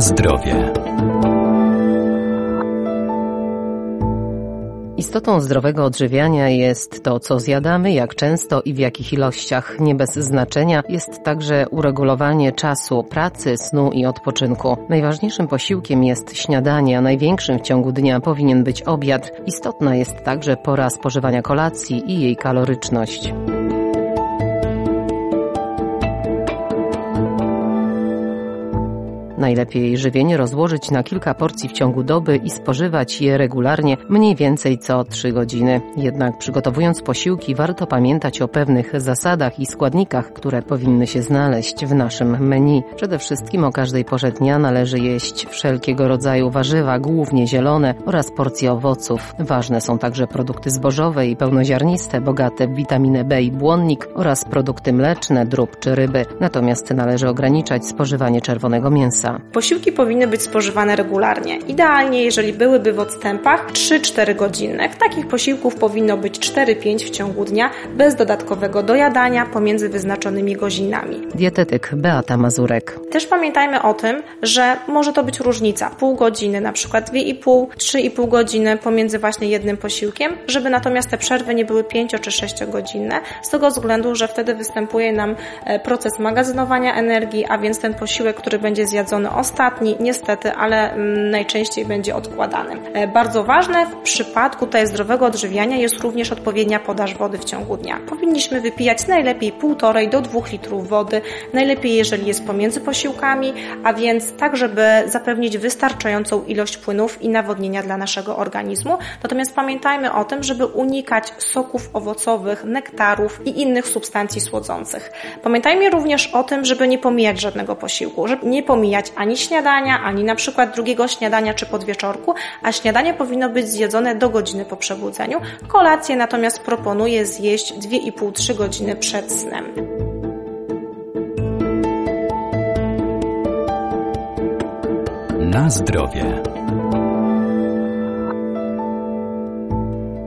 Zdrowie. Istotą zdrowego odżywiania jest to, co zjadamy, jak często i w jakich ilościach. Nie bez znaczenia jest także uregulowanie czasu pracy, snu i odpoczynku. Najważniejszym posiłkiem jest śniadanie, a największym w ciągu dnia powinien być obiad. Istotna jest także pora spożywania kolacji i jej kaloryczność. Najlepiej żywienie rozłożyć na kilka porcji w ciągu doby i spożywać je regularnie, mniej więcej co 3 godziny. Jednak przygotowując posiłki warto pamiętać o pewnych zasadach i składnikach, które powinny się znaleźć w naszym menu. Przede wszystkim o każdej porze dnia należy jeść wszelkiego rodzaju warzywa, głównie zielone oraz porcje owoców. Ważne są także produkty zbożowe i pełnoziarniste, bogate w witaminę B i błonnik oraz produkty mleczne, drób czy ryby. Natomiast należy ograniczać spożywanie czerwonego mięsa Posiłki powinny być spożywane regularnie. Idealnie, jeżeli byłyby w odstępach 3-4 godzinnych. Takich posiłków powinno być 4-5 w ciągu dnia, bez dodatkowego dojadania pomiędzy wyznaczonymi godzinami. Dietetyk Beata Mazurek. Też pamiętajmy o tym, że może to być różnica. Pół godziny, na przykład 2,5, 3,5 godziny pomiędzy właśnie jednym posiłkiem, żeby natomiast te przerwy nie były 5 czy 6 godzinne, z tego względu, że wtedy występuje nam e, proces magazynowania energii, a więc ten posiłek, który będzie zjadzony ostatni, niestety, ale mm, najczęściej będzie odkładany. E, bardzo ważne w przypadku tutaj zdrowego odżywiania jest również odpowiednia podaż wody w ciągu dnia. Powinniśmy wypijać najlepiej 1,5 do 2 litrów wody, najlepiej jeżeli jest pomiędzy posiłkami, a więc tak, żeby zapewnić wystarczającą ilość płynów i nawodnienia dla naszego organizmu. Natomiast pamiętajmy o tym, żeby unikać soków owocowych, nektarów i innych substancji słodzących. Pamiętajmy również o tym, żeby nie pomijać żadnego posiłku, żeby nie pomijać ani śniadania, ani na przykład drugiego śniadania czy podwieczorku, a śniadanie powinno być zjedzone do godziny po przebudzeniu. Kolację natomiast proponuję zjeść 2,5-3 godziny przed snem. Na zdrowie.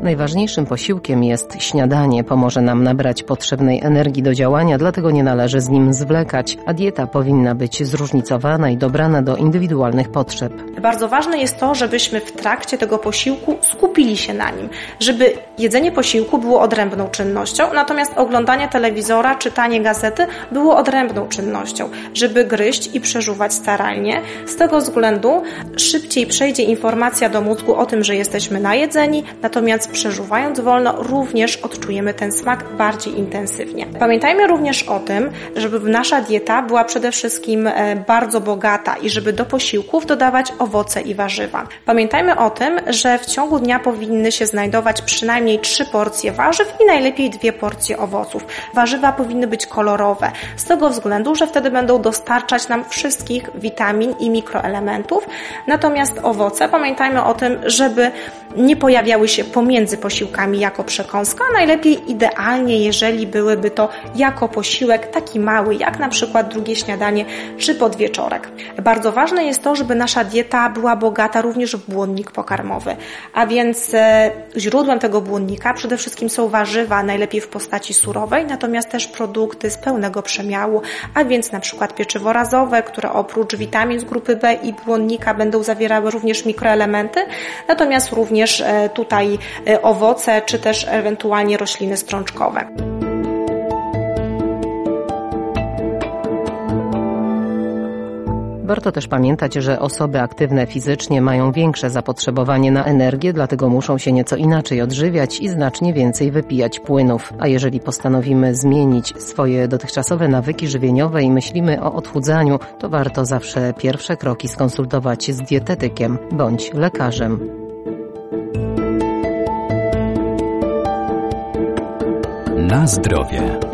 Najważniejszym posiłkiem jest śniadanie. Pomoże nam nabrać potrzebnej energii do działania, dlatego nie należy z nim zwlekać, a dieta powinna być zróżnicowana i dobrana do indywidualnych potrzeb. Bardzo ważne jest to, żebyśmy w trakcie tego posiłku skupili się na nim, żeby jedzenie posiłku było odrębną czynnością, natomiast oglądanie telewizora, czytanie gazety było odrębną czynnością, żeby gryźć i przeżuwać staralnie. Z tego względu szybciej przejdzie informacja do mózgu o tym, że jesteśmy najedzeni, natomiast przeżuwając wolno, również odczujemy ten smak bardziej intensywnie. Pamiętajmy również o tym, żeby nasza dieta była przede wszystkim e, bardzo bogata i żeby do posiłków dodawać owoce i warzywa. Pamiętajmy o tym, że w ciągu dnia powinny się znajdować przynajmniej trzy porcje warzyw i najlepiej dwie porcje owoców. Warzywa powinny być kolorowe, z tego względu, że wtedy będą dostarczać nam wszystkich witamin i mikroelementów. Natomiast owoce, pamiętajmy o tym, żeby nie pojawiały się pomiędzy między posiłkami jako przekąska, a najlepiej idealnie, jeżeli byłyby to jako posiłek taki mały, jak na przykład drugie śniadanie czy podwieczorek. Bardzo ważne jest to, żeby nasza dieta była bogata również w błonnik pokarmowy, a więc e, źródłem tego błonnika przede wszystkim są warzywa, najlepiej w postaci surowej, natomiast też produkty z pełnego przemiału, a więc na przykład pieczywo razowe, które oprócz witamin z grupy B i błonnika będą zawierały również mikroelementy, natomiast również e, tutaj Y, owoce czy też ewentualnie rośliny strączkowe. Warto też pamiętać, że osoby aktywne fizycznie mają większe zapotrzebowanie na energię, dlatego muszą się nieco inaczej odżywiać i znacznie więcej wypijać płynów. A jeżeli postanowimy zmienić swoje dotychczasowe nawyki żywieniowe i myślimy o odchudzaniu, to warto zawsze pierwsze kroki skonsultować z dietetykiem bądź lekarzem. Na zdrowie.